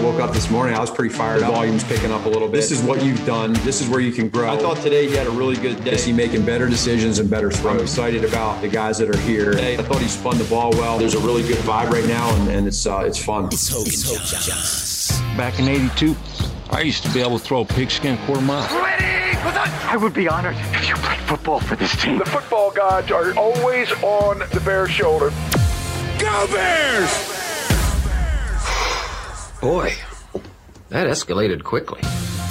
Woke up this morning, I was pretty fired The up. volume's picking up a little bit. This is what you've done. This is where you can grow. I thought today he had a really good day. Is he making better decisions and better I'm throws? excited about The guys that are here. today. I thought he spun the ball well. There's a really good vibe right now, and, and it's uh, it's fun. It's Hoge and Jahns. Back in 82, I used to be able to throw a pigskin quarter mile. I would be honored if you played football for this team. The football gods are always on the Bears' shoulder. Go Bears! Boy, that escalated quickly.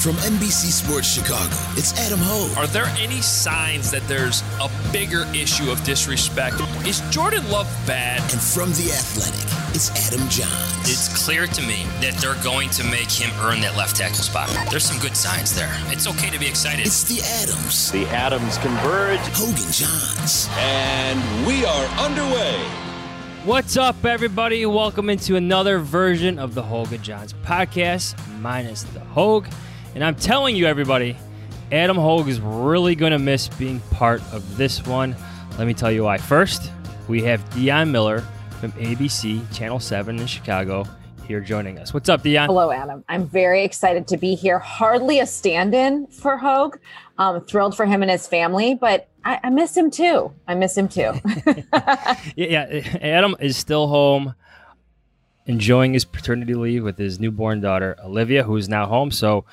From NBC Sports Chicago, it's Adam Hoge. Are there any signs that there's a bigger issue of disrespect? Is Jordan Love bad? And from The Athletic, it's Adam Jahns. It's clear to me that they're going to make him earn that left tackle spot. There's some good signs there. It's okay to be excited. It's The Adams. The Adams converge. Hoge and Jahns. And we are underway. What's up, everybody? Welcome into another version of the Hoge and Jahns podcast, minus the Hogue. And I'm telling you, everybody, Adam Hogue is really going to miss being part of this one. Let me tell you why. First, we have Dionne Miller from ABC Channel 7 in Chicago here joining us. What's up, Dionne? Hello, Adam. I'm very excited to be here. Hardly a stand in for Hogue. Um, thrilled for him and his family, but I, I miss him too. I miss him too. yeah, yeah, Adam is still home enjoying his paternity leave with his newborn daughter, Olivia, who is now home. So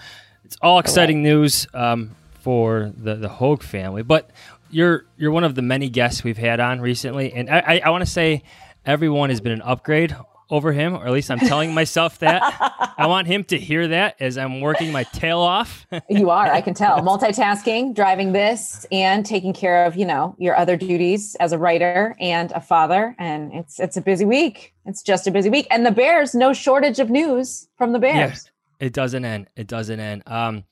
it's all exciting news um, for the, the Hogue family. But you're you're one of the many guests we've had on recently, and I, I, I want to say everyone has been an upgrade over him, or at least I'm telling myself that. I want him to hear that as I'm working my tail off. you are, I can tell. Multitasking, driving this, and taking care of, you know, your other duties as a writer and a father. And it's it's a busy week. It's just a busy week. And the Bears, no shortage of news from the Bears. Yes, it doesn't end. It doesn't end. Um,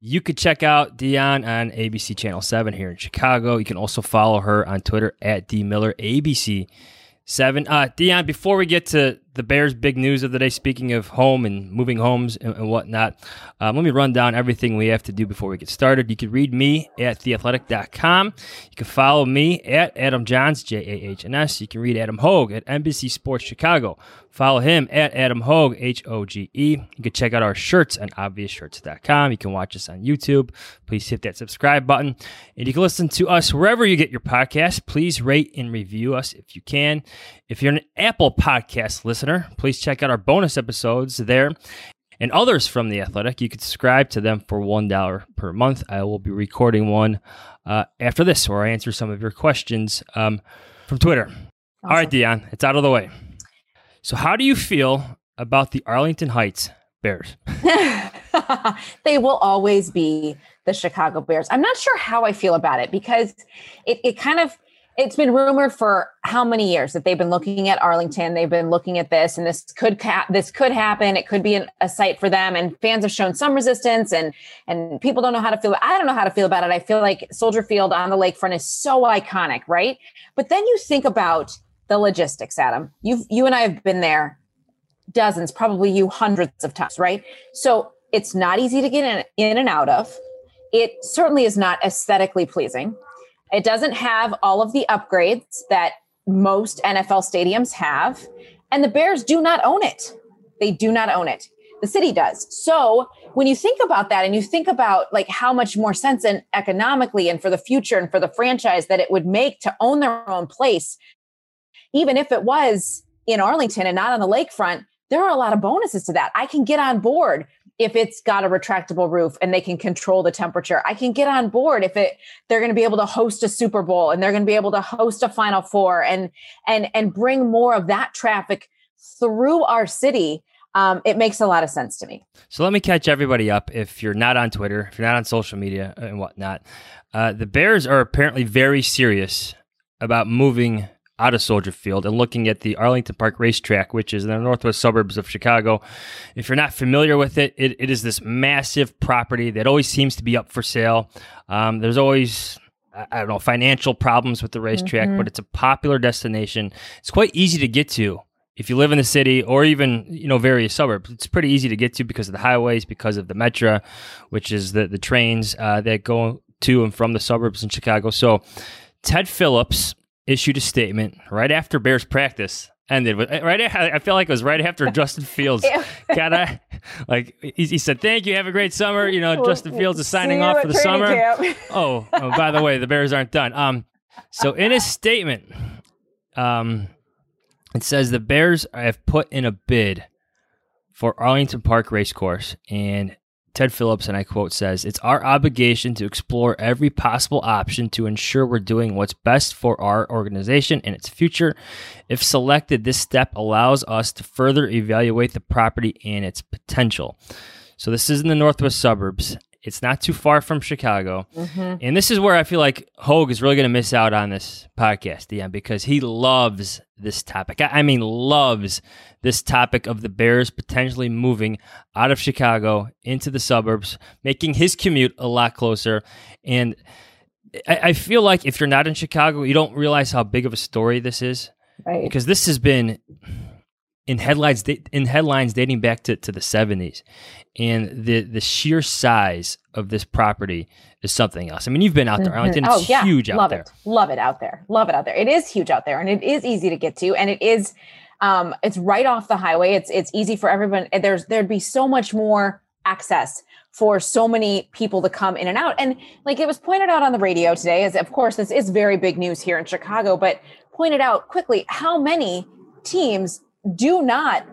you could check out Dionne on ABC Channel 7 here in Chicago. You can also follow her on Twitter at D Miller ABC seven. Uh, Dionne, before we get to the Bears' big news of the day, speaking of home and moving homes and, and whatnot, um, let me run down everything we have to do before we get started. You can read me at theathletic.com. You can follow me at Adam Jahns, J A H N S. You can read Adam Hogue at NBC Sports Chicago. Follow him at Adam Hogue, H O G E. You can check out our shirts on obviousshirts.com. You can watch us on YouTube. Please hit that subscribe button. And you can listen to us wherever you get your podcast. Please rate and review us if you can. If you're an Apple Podcast listener, please check out our bonus episodes there and others from The Athletic. You can subscribe to them for $1 per month. I will be recording one uh, after this where I answer some of your questions um, from Twitter. Awesome. All right, Dionne, it's out of the way. So, how do you feel about the Arlington Heights Bears? they will always be the Chicago Bears. I'm not sure how I feel about it because it, it kind of it's been rumored for how many years that they've been looking at Arlington. They've been looking at this, and this could ca- this could happen. It could be an, a site for them. And fans have shown some resistance, and and people don't know how to feel. I don't know how to feel about it. I feel like Soldier Field on the lakefront is so iconic, right? But then you think about the logistics, Adam. You you and I have been there dozens, probably you hundreds of times, right? So it's not easy to get in, in and out of. It certainly is not aesthetically pleasing. It doesn't have all of the upgrades that most NFL stadiums have. And the Bears do not own it. They do not own it. The city does. So when you think about that and you think about like how much more sense and economically and for the future and for the franchise that it would make to own their own place, even if it was in Arlington and not on the lakefront, there are a lot of bonuses to that. I can get on board if it's got a retractable roof and they can control the temperature. I can get on board if it they're going to be able to host a Super Bowl and they're going to be able to host a Final Four and and and bring more of that traffic through our city. Um, it makes a lot of sense to me. So let me catch everybody up. If you're not on Twitter, if you're not on social media and whatnot, uh, the Bears are apparently very serious about moving out of Soldier Field and looking at the Arlington Park Racetrack, which is in the northwest suburbs of Chicago. If you're not familiar with it, it, it is this massive property that always seems to be up for sale. Um, there's always I don't know financial problems with the racetrack, mm-hmm. but it's a popular destination. It's quite easy to get to if you live in the city or even you know various suburbs it's pretty easy to get to because of the highways because of the Metra which is the the trains uh, that go to and from the suburbs in chicago so ted phillips issued a statement right after bears practice ended with right i feel like it was right after justin fields got a like he, he, said thank you have a great summer. You know justin fields is signing off for the summer. oh, oh by the way the bears aren't done. Um so in his statement um it says the Bears have put in a bid for Arlington Park Racecourse, and Ted Phillips, and I quote, says, It's our obligation to explore every possible option to ensure we're doing what's best for our organization and its future. If selected, this step allows us to further evaluate the property and its potential. So, this is in the northwest suburbs, it's not too far from Chicago. Mm-hmm. And this is where I feel like Hogue is really going to miss out on this podcast, DM, because he loves this topic. I mean, loves this topic of the Bears potentially moving out of Chicago into the suburbs, making his commute a lot closer. And I, I feel like if you're not in Chicago, you don't realize how big of a story this is. Right. Because this has been in headlines in headlines dating back to, to the 70s and the the sheer size of this property is something else. I mean, you've been out there, mm-hmm. Arlington. It's oh, yeah. huge out Love there. It. Love it out there. Love it out there. It is huge out there, and it is easy to get to, and it is. Um, it's right off the highway. It's it's easy for everyone. There's there'd be so much more access for so many people to come in and out. And like it was pointed out on the radio today, as of course this is very big news here in Chicago, but pointed out quickly how many teams do not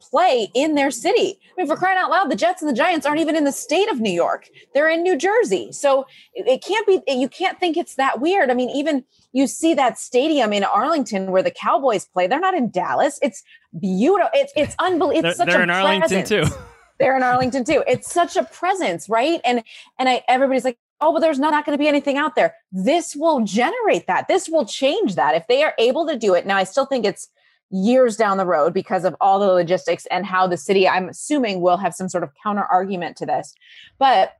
play in their city. I mean, for crying out loud, the Jets and the Giants aren't even in the state of New York. They're in New Jersey. So it can't be, you can't think it's that weird. I mean, even you see that stadium in Arlington where the Cowboys play, they're not in Dallas. It's beautiful. It's, it's unbelievable. It's they're, such they're a in Arlington too. they're in Arlington too. It's such a presence, right? And, and I, everybody's like, oh, but there's not, not going to be anything out there. This will generate that. This will change that. If they are able to do it. Now, I still think it's, years down the road because of all the logistics and how the city, I'm assuming, will have some sort of counter argument to this. But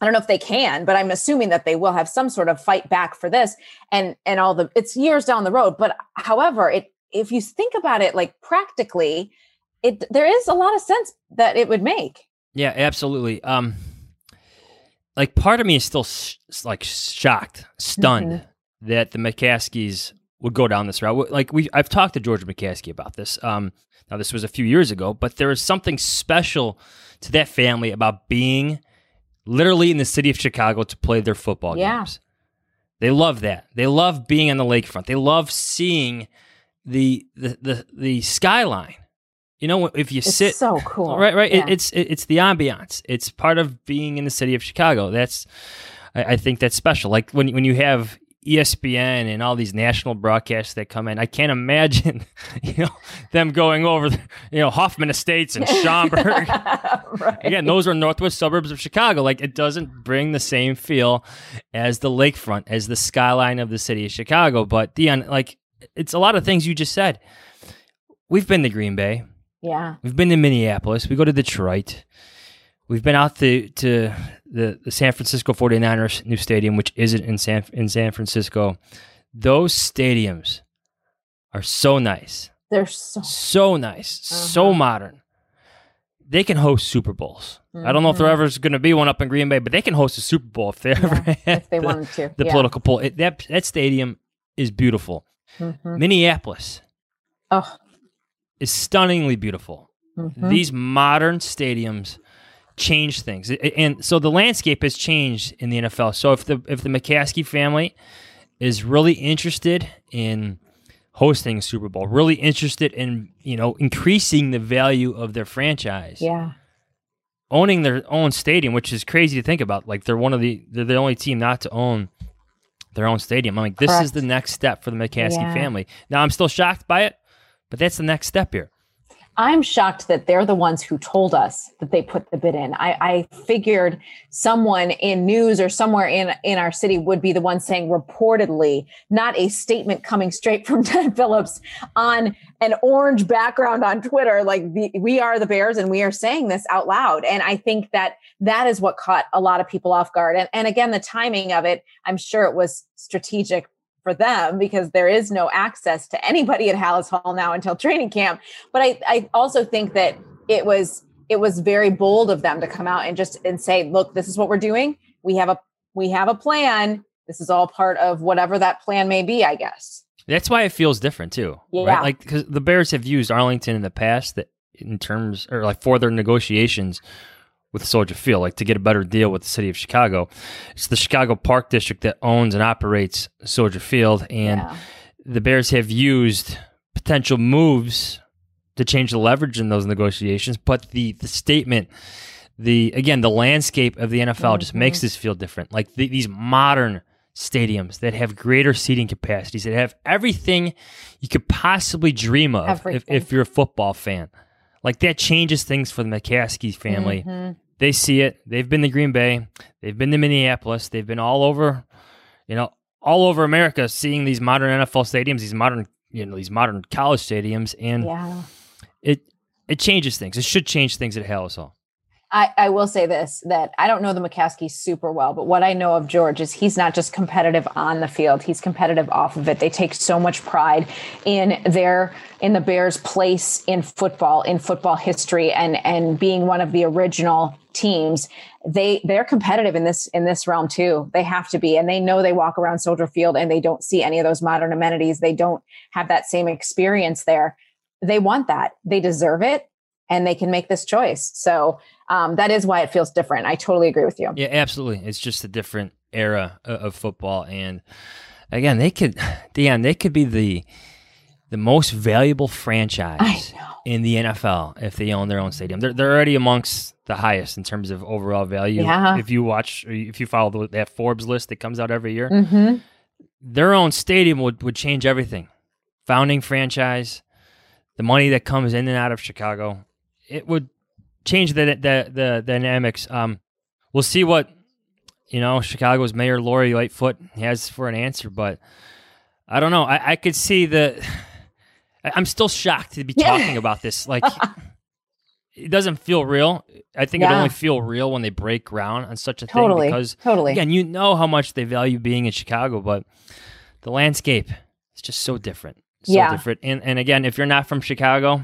I don't know if they can, but I'm assuming that they will have some sort of fight back for this and and all the it's years down the road. But however, it if you think about it like practically, it there is a lot of sense that it would make. Yeah, absolutely. Um like part of me is still sh- like shocked, stunned mm-hmm. that the McCaskies would go down this route. Like we, I've talked to George McCaskey about this. Um, now this was a few years ago, but there is something special to that family about being literally in the city of Chicago to play their football yeah. games. They love that. They love being on the lakefront. They love seeing the the the, the skyline. You know, if you it's sit, so cool, right? Right. Yeah. It, it's it, it's the ambiance. It's part of being in the city of Chicago. That's I, I think that's special. Like when when you have ESPN and all these national broadcasts that come in. I can't imagine, you know, them going over, you know, Hoffman Estates and Schaumburg. right. Again, those are northwest suburbs of Chicago. Like it doesn't bring the same feel as the lakefront, as the skyline of the city of Chicago. But Dionne, like it's a lot of things you just said. We've been to Green Bay. Yeah. We've been to Minneapolis. We go to Detroit. We've been out to, to the, the San Francisco 49ers new stadium, which isn't in San, in San Francisco. Those stadiums are so nice. They're so, so nice, uh-huh. so modern. They can host Super Bowls. Mm-hmm. I don't know if there mm-hmm. ever is going to be one up in Green Bay, but they can host a Super Bowl if they yeah, ever if they the, wanted to. The yeah. political pull. It, that that stadium is beautiful. Mm-hmm. Minneapolis. Oh, is stunningly beautiful. Mhm. These modern stadiums change things, and so the landscape has changed in the NFL. So if the if the McCaskey family is really interested in hosting a Super Bowl, really interested in you know increasing the value of their franchise, Yeah. owning their own stadium, which is crazy to think about. Like they're one of the they're the only team not to own their own stadium. I'm like, this is the next step for the McCaskey Yeah. family. Now I'm still shocked by it, but that's the next step here. I'm shocked that they're the ones who told us that they put the bid in. I, I figured someone in news or somewhere in, in our city would be the one saying reportedly, not a statement coming straight from Ted Phillips on an orange background on Twitter. Like the, we are the Bears and we are saying this out loud. And I think that that is what caught a lot of people off guard. And, and again, the timing of it, I'm sure it was strategic for them because there is no access to anybody at Halas Hall now until training camp. But I, I also think that it was it was very bold of them to come out and just and say, look, this is what we're doing. We have a we have a plan. This is all part of whatever that plan may be, I guess. That's why it feels different too, Yeah. right? Like because the Bears have used Arlington in the past that in terms or like for their negotiations with Soldier Field, like to get a better deal with the city of Chicago. It's the Chicago Park District that owns and operates Soldier Field, and Yeah. the Bears have used potential moves to change the leverage in those negotiations. But the the statement, the again, the landscape of the NFL just makes this feel different. Like the, these modern stadiums that have greater seating capacities, that have everything you could possibly dream of if, if you're a football fan. Like that changes things for the McCaskey family. Mhm. They see it. They've been to Green Bay. They've been to Minneapolis. They've been all over, you know, all over America, seeing these modern NFL stadiums, these modern, you know, these modern college stadiums, and Yeah. it it changes things. It should change things at Halas Hall. I, I will say this that I don't know the McCaskey super well, but what I know of George is he's not just competitive on the field, he's competitive off of it. They take so much pride in their in the Bears' place in football, in football history, and and being one of the original teams. They they're competitive in this in this realm too. They have to be, and they know they walk around Soldier Field and they don't see any of those modern amenities. They don't have that same experience there. They want that. They deserve it and they can make this choice. So um, that is why it feels different. I totally agree with you. Yeah, absolutely. It's just a different era of football, and again, they could, Dan, they could be the the most valuable franchise in the NFL if they own their own stadium. They're they're already amongst the highest in terms of overall value. Yeah. If you watch, or if you follow the, that Forbes list that comes out every year, Mm-hmm. their own stadium would, would change everything. Founding franchise, the money that comes in and out of Chicago, it would change the the the, dynamics. Um, we'll see what you know Chicago's Mayor Lori Lightfoot has for an answer, but I don't know. I, I could see the. I'm still shocked to be Yeah. talking about this. Like, it doesn't feel real. I think it only feel real when they break ground on such a Totally, thing because totally. again, you know how much they value being in Chicago, but the landscape is just so different. So Yeah. different. And and again, if you're not from Chicago,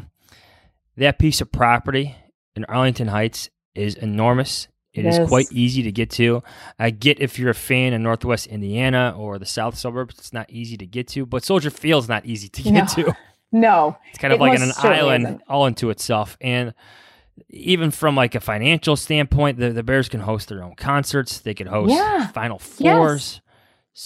that piece of property in Arlington Heights is enormous. It it is, quite easy to get to. I get if you're a fan in Northwest Indiana or the South suburbs, it's not easy to get to. But Soldier Field's not easy to get No. to. No, It's kind of It like an island isn't. all into itself. And even from like a financial standpoint, the, the Bears can host their own concerts. They can host Yeah. Final Yes. Fours.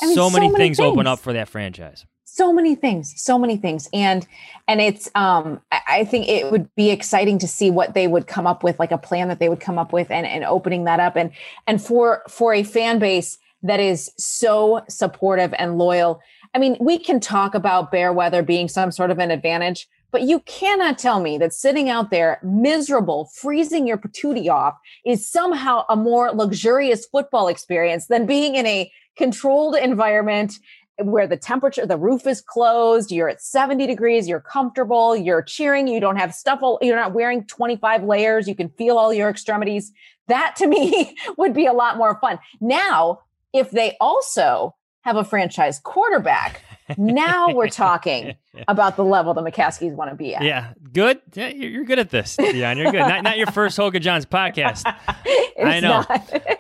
I mean, so, so many, many things, open up for that franchise. So many things so many things. And and it's um I- think it would be exciting to see what they would come up with like a plan that they would come up with and and opening that up. And and for for a fan base that is so supportive and loyal i mean we can talk about bear weather being some sort of an advantage but you cannot tell me that sitting out there miserable freezing your patootie off is somehow a more luxurious football experience than being in a controlled environment where the temperature, the roof is closed, you're at 70 degrees, you're comfortable, you're cheering, you don't have stuff, all, you're not wearing 25 layers, you can feel all your extremities. That to me would be a lot more fun. Now, if they also have a franchise quarterback, now we're talking about the level the McCaskies want to be at. Yeah, good. Yeah, you're good at this, Dionne. You're good. not, not your first Hoge and Jahns podcast. I know.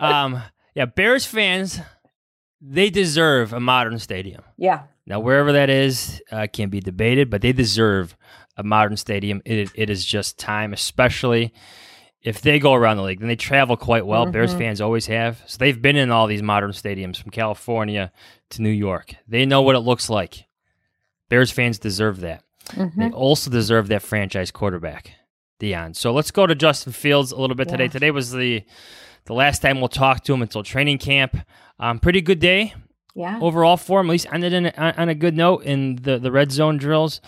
um, yeah, Bears fans, they deserve a modern stadium. yeah. Now, wherever that is uh, can be debated, but they deserve a modern stadium. It, it is just time, especially if they go around the league. Then they travel quite well. Mm-hmm. Bears fans always have. So they've been in all these modern stadiums from California to New York. They know what it looks like. Bears fans deserve that. Mm-hmm. They also deserve that franchise quarterback, Dionne. So let's go to Justin Fields a little bit yeah. today. Today was the the last time we'll talk to him until training camp. Um, pretty good day. Yeah. Overall for him, at least ended in a, on a good note in the, the red zone drills.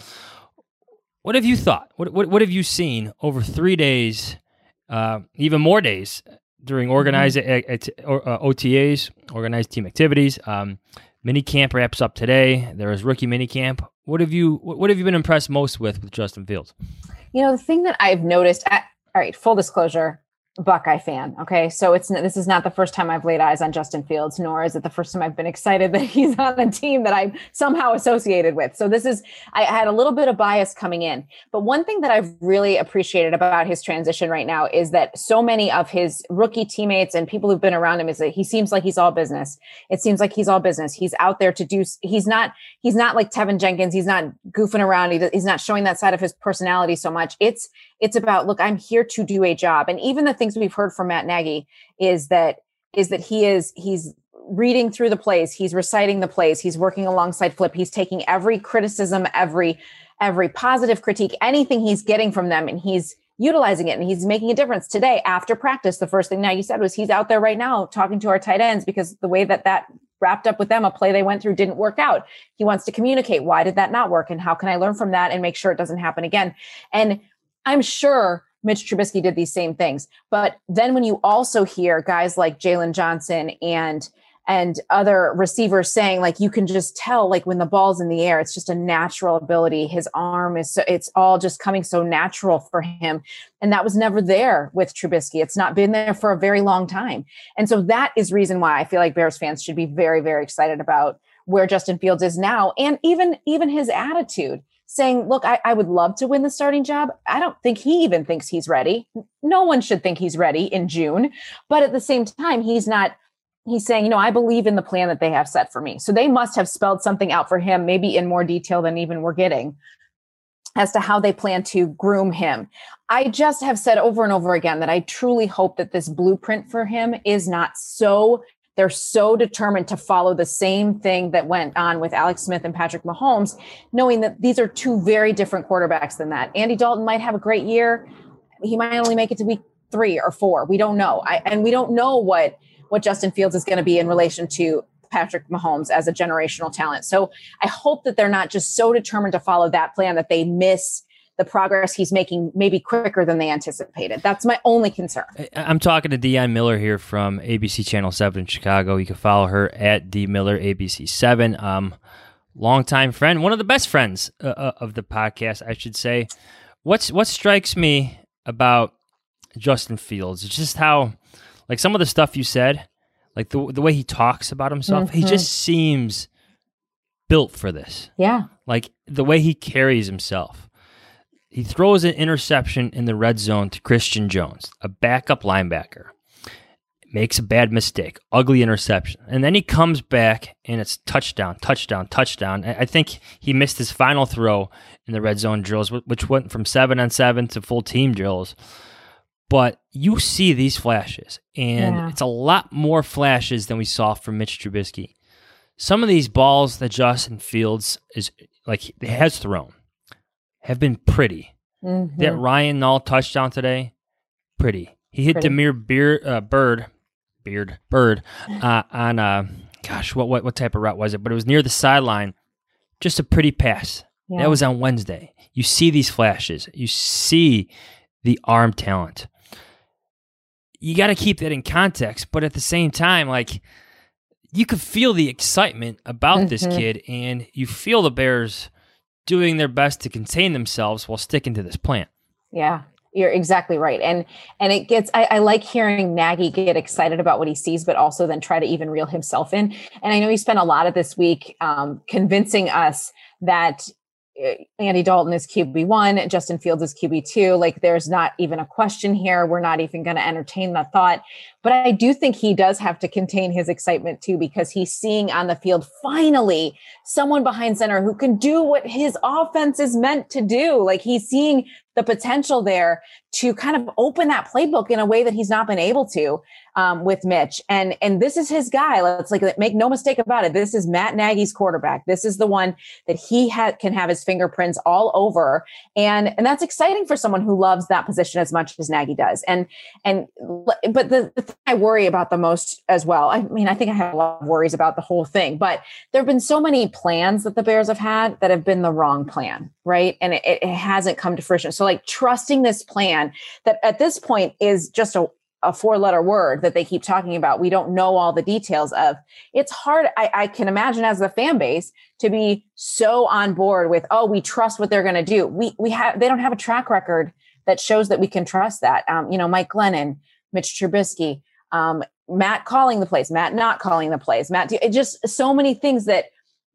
What have you thought? What, what, what have you seen over three days, uh, even more days during organized mm-hmm. uh, OTAs, organized team activities? Um, mini camp wraps up today. There is rookie mini camp. What have you What have you been impressed most with with Justin Fields? You know, the thing that I've noticed. all right, full disclosure. Buckeye fan. Okay. So it's this is not the first time I've laid eyes on Justin Fields, nor is it the first time I've been excited that he's on a team that I'm somehow associated with. So this is I had a little bit of bias coming in. But one thing that I've really appreciated about his transition right now is that so many of his rookie teammates and people who've been around him is that he seems like he's all business. It seems like he's all business. He's out there to do he's not he's not like Teven Jenkins. He's not goofing around. He, he's not showing that side of his personality so much. It's it's about look, I'm here to do a job. And even the things we've heard from Matt Nagy is that is that he is he's reading through the plays, he's reciting the plays, he's working alongside Flip, he's taking every criticism, every every positive critique, anything he's getting from them, and he's utilizing it and he's making a difference. Today after practice the first thing Nagy said was he's out there right now talking to our tight ends because the way that that wrapped up with them a play they went through didn't work out. He wants to communicate. Why did that not work? And how can i learn from that and make sure it doesn't happen again? And I'm sure Mitch Trubisky did these same things. But then when you also hear guys like Jalen Johnson and and other receivers saying like you can just tell like when the ball's in the air it's just a natural ability. His arm is so it's all just coming so natural for him. And that was never there with Trubisky. It's not been there for a very long time. And so that is reason why I feel like Bears fans should be very very excited about where Justin Fields is now and even even his attitude saying, look, I, I, would love to win the starting job. I don't think he even thinks he's ready. No one should think he's ready in June. But at the same time, he's not, he's saying, you know, I believe in the plan that they have set for me. So they must have spelled something out for him, maybe in more detail than even we're getting as to how they plan to groom him. I just have said over and over again that I truly hope that this blueprint for him is not so they're so determined to follow the same thing that went on with Alex Smith and Patrick Mahomes, knowing that these are two very different quarterbacks than that. Andy Dalton might have a great year. He might only make it to week three or four. We don't know. I, and we don't know what, what Justin Fields is going to be in relation to Patrick Mahomes as a generational talent. So I hope that they're not just so determined to follow that plan that they miss the progress he's making maybe quicker than they anticipated. That's my only concern. I'm talking to Dionne Miller here from ABC Channel 7 in Chicago. You can follow her at D Miller ABC 7. Um, longtime friend, one of the best friends uh, uh, of the podcast, I should say. What's what strikes me about Justin Fields is just how, like some of the stuff you said, like the the way he talks about himself, mm-hmm. he just seems built for this. Yeah, like the way he carries himself he throws an interception in the red zone to Christian Jones, a backup linebacker. Makes a bad mistake, ugly interception. And then he comes back and it's touchdown, touchdown, touchdown. I think he missed his final throw in the red zone drills, which went from seven on seven to full team drills. But you see these flashes, and yeah. it's a lot more flashes than we saw from Mitch Trubisky. Some of these balls that Justin Fields is like has thrown have been pretty. Mm-hmm. That Ryan Nall touchdown today, pretty. He hit pretty. Damiere Beard, uh, Byrd, Beard Byrd uh, on uh, gosh, what what what type of route was it? But it was near the sideline. Just a pretty pass. Yeah. That was on Wednesday. You see these flashes. You see the arm talent. You got to keep that in context, but at the same time, like you could feel the excitement about mm-hmm. this kid, and you feel the Bears doing their best to contain themselves while sticking to this plan. Yeah, you're exactly right. And and it gets I, I, like hearing Nagy get excited about what he sees, but also then try to even reel himself in. And I know he spent a lot of this week um, convincing us that Uh, Andy Dalton is QB1, Justin Fields is QB2. Like there's not even a question here. We're not even going to entertain the thought. But I do think he does have to contain his excitement too, because he's seeing on the field finally someone behind center who can do what his offense is meant to do. Like he's seeing the potential there to kind of open that playbook in a way that he's not been able to um, with Mitch. And and this is his guy. Let's like make no mistake about it. This is Matt Nagy's quarterback. This is the one that he ha- can have his fingerprints all over. And and that's exciting for someone who loves that position as much as Nagy does. And and but the, the thing I worry about the most as well. I mean, I think I have a lot of worries about the whole thing, but there have been so many plans that the Bears have had that have been the wrong plan, right? And it, it hasn't come to fruition. So like trusting this plan that at this point is just a a four letter word that they keep talking about we don't know all the details of. It's hard I, I, can imagine as the fan base to be so on board with oh we trust what they're going to do. We we have they don't have a track record that shows that we can trust that. Um, you know mike glennon mitch trubisky um, matt calling the plays matt not calling the plays matt it just so many things that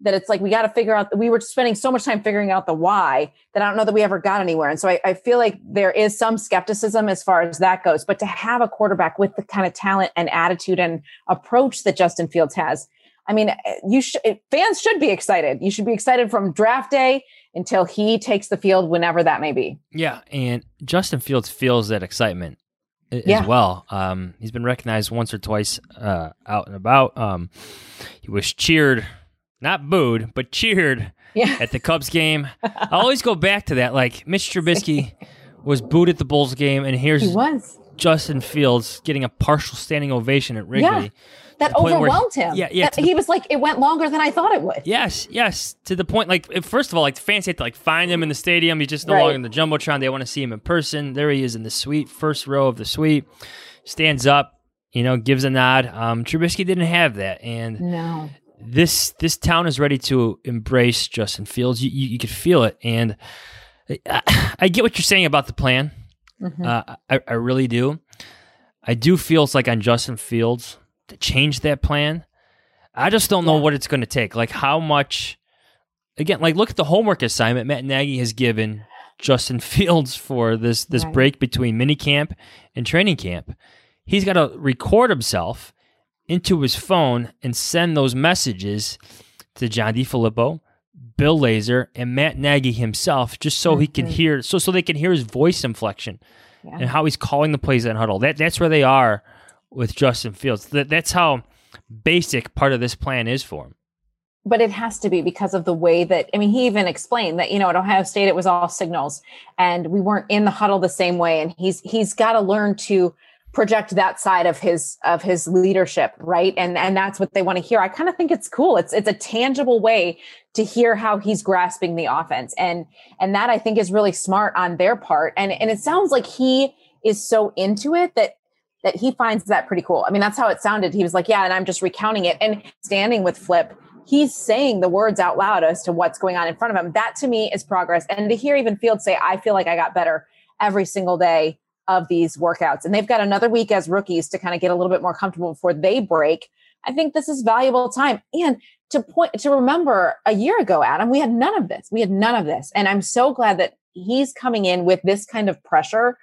that it's like we got to figure out we were spending so much time figuring out the why that i don't know that we ever got anywhere and so I, I, feel like there is some skepticism as far as that goes but to have a quarterback with the kind of talent and attitude and approach that justin fields has i mean you should fans should be excited you should be excited from draft day until he takes the field whenever that may be yeah and justin fields feels that excitement as yeah. well. Um, he's been recognized once or twice uh, out and about. Um, he was cheered not booed, but cheered yeah. at the Cubs game. I always go back to that. Like Mitch Trubisky was booed at the Bulls game, and here's Justin Fields getting a partial standing ovation at Wrigley. Yeah. That overwhelmed he, him. Yeah, yeah. He was like, it went longer than I thought it would. Yes, yes. To the point, like, first of all, like the fans had to like find him in the stadium. He's just no right. longer in the jumbotron. They want to see him in person. There he is in the suite, first row of the suite. Stands up, you know, gives a nod. Um, Trubisky didn't have that, and no this this town is ready to embrace Justin Fields. You you, you could feel it, and I, I, get what you're saying about the plan. Mm-hmm. Uh, I I really do. I do feel it's like on Justin Fields to change that plan. I just don't know what it's going to take. Like how much. Again, like look at the homework assignment Matt Nagy has given Justin Fields for this this right. break between minicamp and training camp. He's got to record himself into his phone and send those messages to John DeFilippo, Bill Lazor, and Matt Nagy himself, just so mm-hmm. he can hear, so so they can hear his voice inflection yeah. and how he's calling the plays in huddle. That that's where they are with Justin Fields. That that's how basic part of this plan is for him. But it has to be because of the way that I mean, he even explained that you know at Ohio State it was all signals, and we weren't in the huddle the same way. And he's he's got to learn to project that side of his of his leadership right? And and that's what they want to hear. I kind of think it's cool. It's it's a tangible way to hear how he's grasping the offense. And and that i think is really smart on their part. And and it sounds like he is so into it that that he finds that pretty cool. I mean that's how it sounded. He was like yeah and i'm just recounting it. And standing with flip he's saying the words out loud as to what's going on in front of him. That to me is progress. And to hear even field say i feel like i got better every single day of these workouts. And they've got another week as rookies to kind of get a little bit more comfortable before they break. I think this is valuable time. And to point to remember a year ago, Adam, we had none of this. We had none of this. And I'm so glad that he's coming in with this kind of pressure,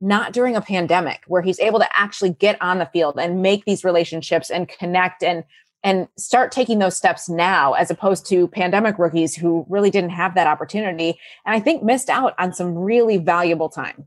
not during a pandemic, where he's able to actually get on the field and make these relationships and connect and and start taking those steps now as opposed to pandemic rookies who really didn't have that opportunity and I think missed out on some really valuable time.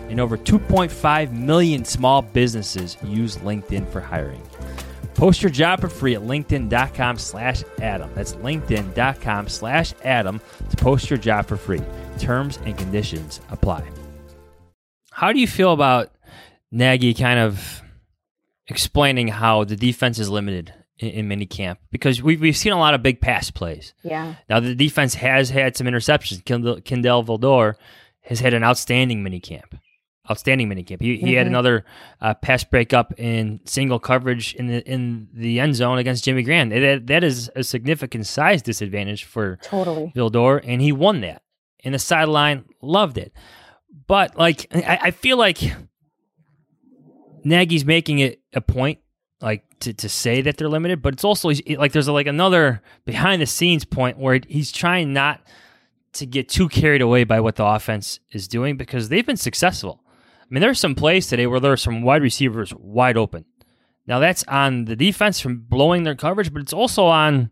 And over 2.5 million small businesses use LinkedIn for hiring. Post your job for free at linkedin.com slash Adam. That's linkedin.com slash Adam to post your job for free. Terms and conditions apply. How do you feel about Nagy kind of explaining how the defense is limited in, in mini camp? Because we've, we've seen a lot of big pass plays. Yeah. Now, the defense has had some interceptions. Kindle, Kindle Vildor has had an outstanding mini camp outstanding minicamp. He, he mm-hmm. had another uh, pass breakup in single coverage in the in the end zone against Jimmy Graham. That, that is a significant size disadvantage for totally Vildor, and he won that. And the sideline loved it. But like, I, I feel like Nagy's making it a point like to, to say that they're limited, but it's also like there's a, like another behind the scenes point where he's trying not to get too carried away by what the offense is doing because they've been successful. I mean, there's some plays today where there are some wide receivers wide open. Now that's on the defense from blowing their coverage, but it's also on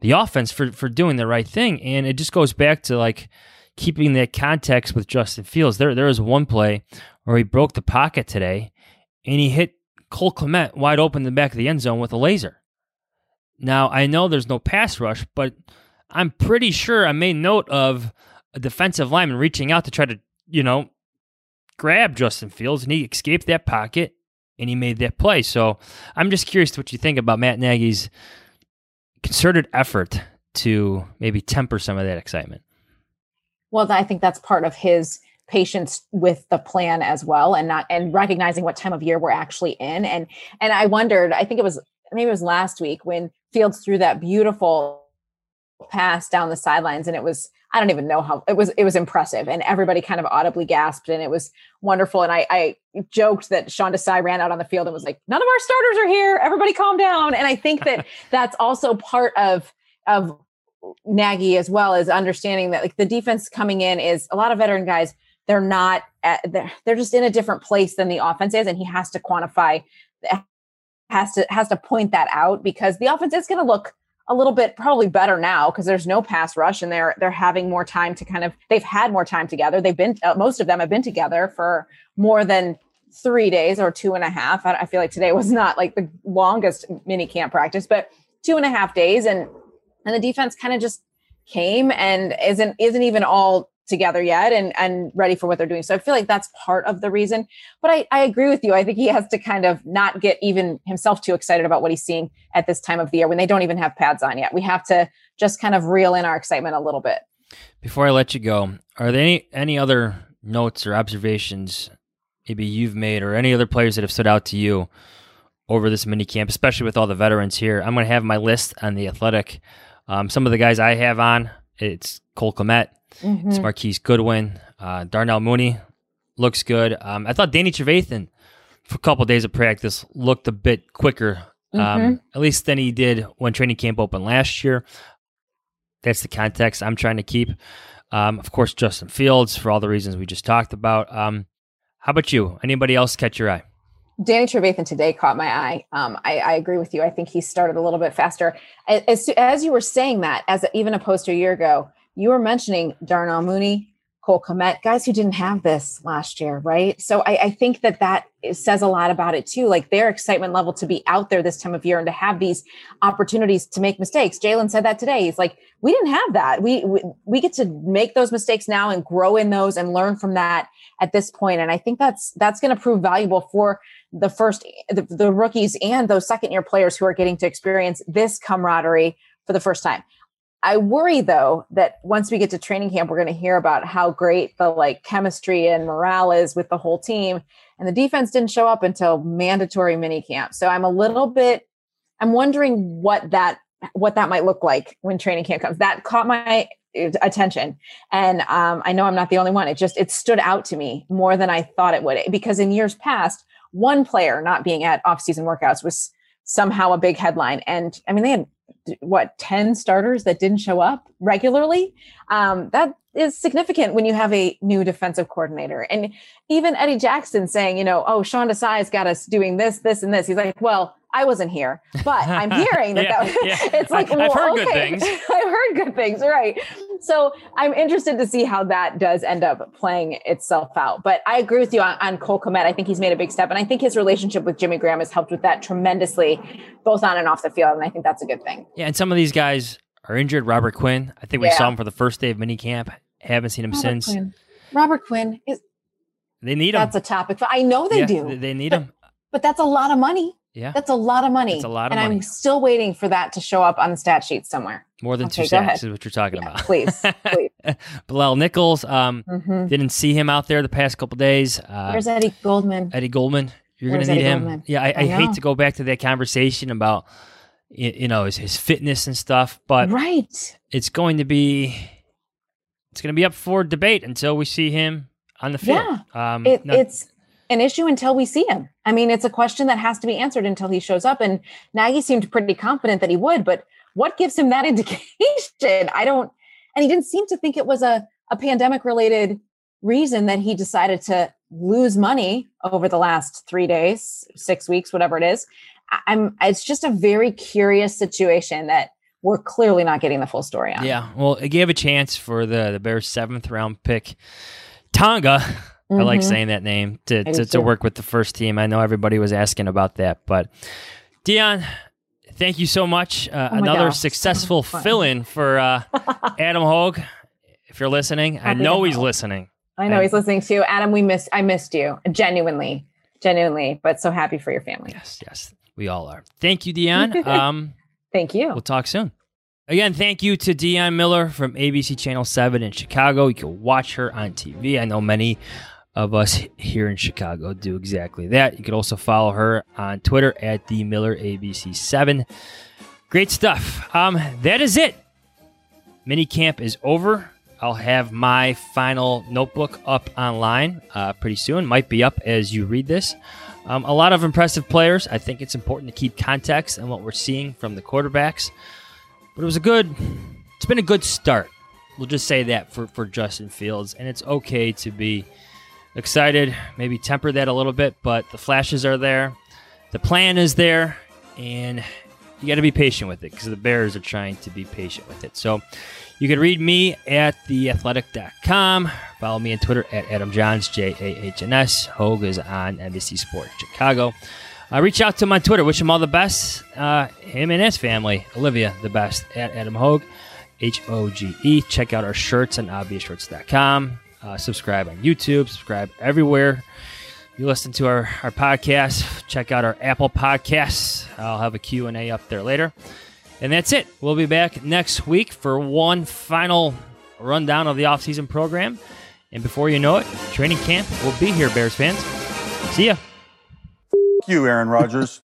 the offense for for doing the right thing. And it just goes back to like keeping that context with Justin Fields. There there was one play where he broke the pocket today and he hit Cole Kmet wide open in the back of the end zone with a laser. Now I know there's no pass rush, but I'm pretty sure I made note of a defensive lineman reaching out to try to, you know, grab Justin Fields and he escaped that pocket and he made that play. So I'm just curious what you think about Matt Nagy's concerted effort to maybe temper some of that excitement. Well, I think that's part of his patience with the plan as well and not and recognizing what time of year we're actually in and and I wondered I think it was maybe it was last week when Fields threw that beautiful pass down the sidelines and it was I don't even know how it was. It was impressive, and everybody kind of audibly gasped, and it was wonderful. And I, I joked that Sean Desai ran out on the field and was like, "None of our starters are here. Everybody, calm down." And I think that that's also part of of Nagy as well as understanding that like the defense coming in is a lot of veteran guys. They're not. At, they're, they're just in a different place than the offense is, and he has to quantify eh, has to has to point that out because the offense is going to look a little bit probably better now because there's no pass rush and they're they're having more time to kind of they've had more time together. They've been uh, most of them have been together for more than three days or two and a half. I, I feel like today was not like the longest mini camp practice, but two and a half days and and the defense kind of just came and isn't isn't even all together yet and and ready for what they're doing. So I feel like that's part of the reason. But I, I agree with you. I think he has to kind of not get even himself too excited about what he's seeing at this time of the year when they don't even have pads on yet. We have to just kind of reel in our excitement a little bit. Before I let you go, are there any any other notes or observations maybe you've made or any other players that have stood out to you over this mini camp, especially with all the veterans here? I'm going to have my list on the athletic. Um, some of the guys I have on, it's Cole Kmet, Mm-hmm. It's Marquise Goodwin. Uh, Darnell Mooney looks good. Um, I thought Danny Trevathan for a couple of days of practice looked a bit quicker, um, mm-hmm. at least than he did when training camp opened last year. That's the context I'm trying to keep. Um, of course, Justin Fields for all the reasons we just talked about. Um, how about you? Anybody else catch your eye? Danny Trevathan today caught my eye. Um, I, I, agree with you. I think he started a little bit faster. As, as you were saying that, as even opposed to a year ago, you were mentioning Darnell Mooney, Cole Kmet, guys who didn't have this last year, right? So I, I, think that that says a lot about it too. Like their excitement level to be out there this time of year and to have these opportunities to make mistakes. Jalen said that today. He's like, we didn't have that. We, we we get to make those mistakes now and grow in those and learn from that at this point. And I think that's that's going to prove valuable for the first the, the rookies and those second year players who are getting to experience this camaraderie for the first time. I worry though that once we get to training camp, we're going to hear about how great the like chemistry and morale is with the whole team. And the defense didn't show up until mandatory mini camp. So I'm a little bit, I'm wondering what that, what that might look like when training camp comes. That caught my attention. And um, I know I'm not the only one. It just, it stood out to me more than I thought it would because in years past, one player not being at off-season workouts was somehow a big headline. And I mean, they had what 10 starters that didn't show up regularly? Um, that is significant when you have a new defensive coordinator. And even eddie jackson saying you know oh sean desai's got us doing this this and this. He's like well I wasn't here, but I'm hearing that, yeah, that yeah. it's like, I, well, I've heard okay. good things. I've heard good things, right? So I'm interested to see how that does end up playing itself out. But I agree with you on, on Cole Kmet. I think he's made a big step, and I think his relationship with Jimmy Graham has helped with that tremendously, both on and off the field. And I think that's a good thing. Yeah, and some of these guys are injured. Robert Quinn, I think we Yeah. saw him for the first day of minicamp. Haven't seen him Robert since. Quinn. Robert Quinn is They need him. that's a topic. I know they do, They, they need him. but that's a lot of money. Yeah, That's a lot of money. It's a lot of and money. I'm still waiting for that to show up on the stat sheet somewhere. more than two okay, go sacks is what you're talking about. Please, please. Bilal Nichols, um, Mhm. didn't see him out there the past couple days. Uh, Where's Eddie Goldman? Eddie Goldman. You're going to need Eddie him. Goldman? Yeah, I, I, I hate to go back to that conversation about y- you know his, his fitness and stuff, but right. it's going to be it's going to be up for debate until we see him on the field. Um, It, now- it's an issue until we see him. I mean, it's a question that has to be answered until he shows up. And Nagy seemed pretty confident that he would, but what gives him that indication? I don't, and he didn't seem to think it was a, a pandemic related reason that he decided to lose money over the last three days, six weeks, whatever it is. I'm, it's just a very curious situation that we're clearly not getting the full story on. Yeah, well, it gave a chance for the the Bears' seventh round pick, Tonga. I like Mhm. saying that name to, to, to work with the first team. I know everybody was asking about that, but Dionne, thank you so much. Uh, Oh another gosh, successful so fill in for uh, Adam Hoge. If you're listening, I to know he's listening. I know And- he's listening too. Adam, we missed I missed you. Genuinely. Genuinely, but so happy for your family. Yes, yes, we all are. Thank you, Dionne. Um, Thank you. We'll talk soon. Again, thank you to Dionne Miller from ABC Channel 7 in Chicago. You can watch her on TV. I know many of us here in Chicago do exactly that. You can also follow her on Twitter at the Miller ABC7. Great stuff. Um, that is it. Mini camp is over. I'll have my final notebook up online uh, pretty soon. Might be up as you read this. Um, a lot of impressive players. I think it's important to keep context and what we're seeing from the quarterbacks. But it was a good. It's been a good start. We'll just say that for for Justin Fields, and it's okay to be excited. Maybe temper that a little bit, but the flashes are there. The plan is there, and you got to be patient with it because the Bears are trying to be patient with it. So you can read me at theathletic.com. Follow me on Twitter at Adam Jahns, J A H N S. Hoge is on NBC Sports Chicago. Uh, reach out to him on Twitter. Wish him all the best. Uh, him and his family. Olivia, the best at Adam Hoge, H O G E. Check out our shirts on obviousshirts.com. Uh, subscribe on YouTube. Subscribe everywhere you listen to our, our podcast. Check out our Apple Podcasts. I'll have a Q&A up there later. And that's it. We'll be back next week for one final rundown of the offseason program. And before you know it, training camp will be here, Bears fans. See ya. you, Aaron Rodgers.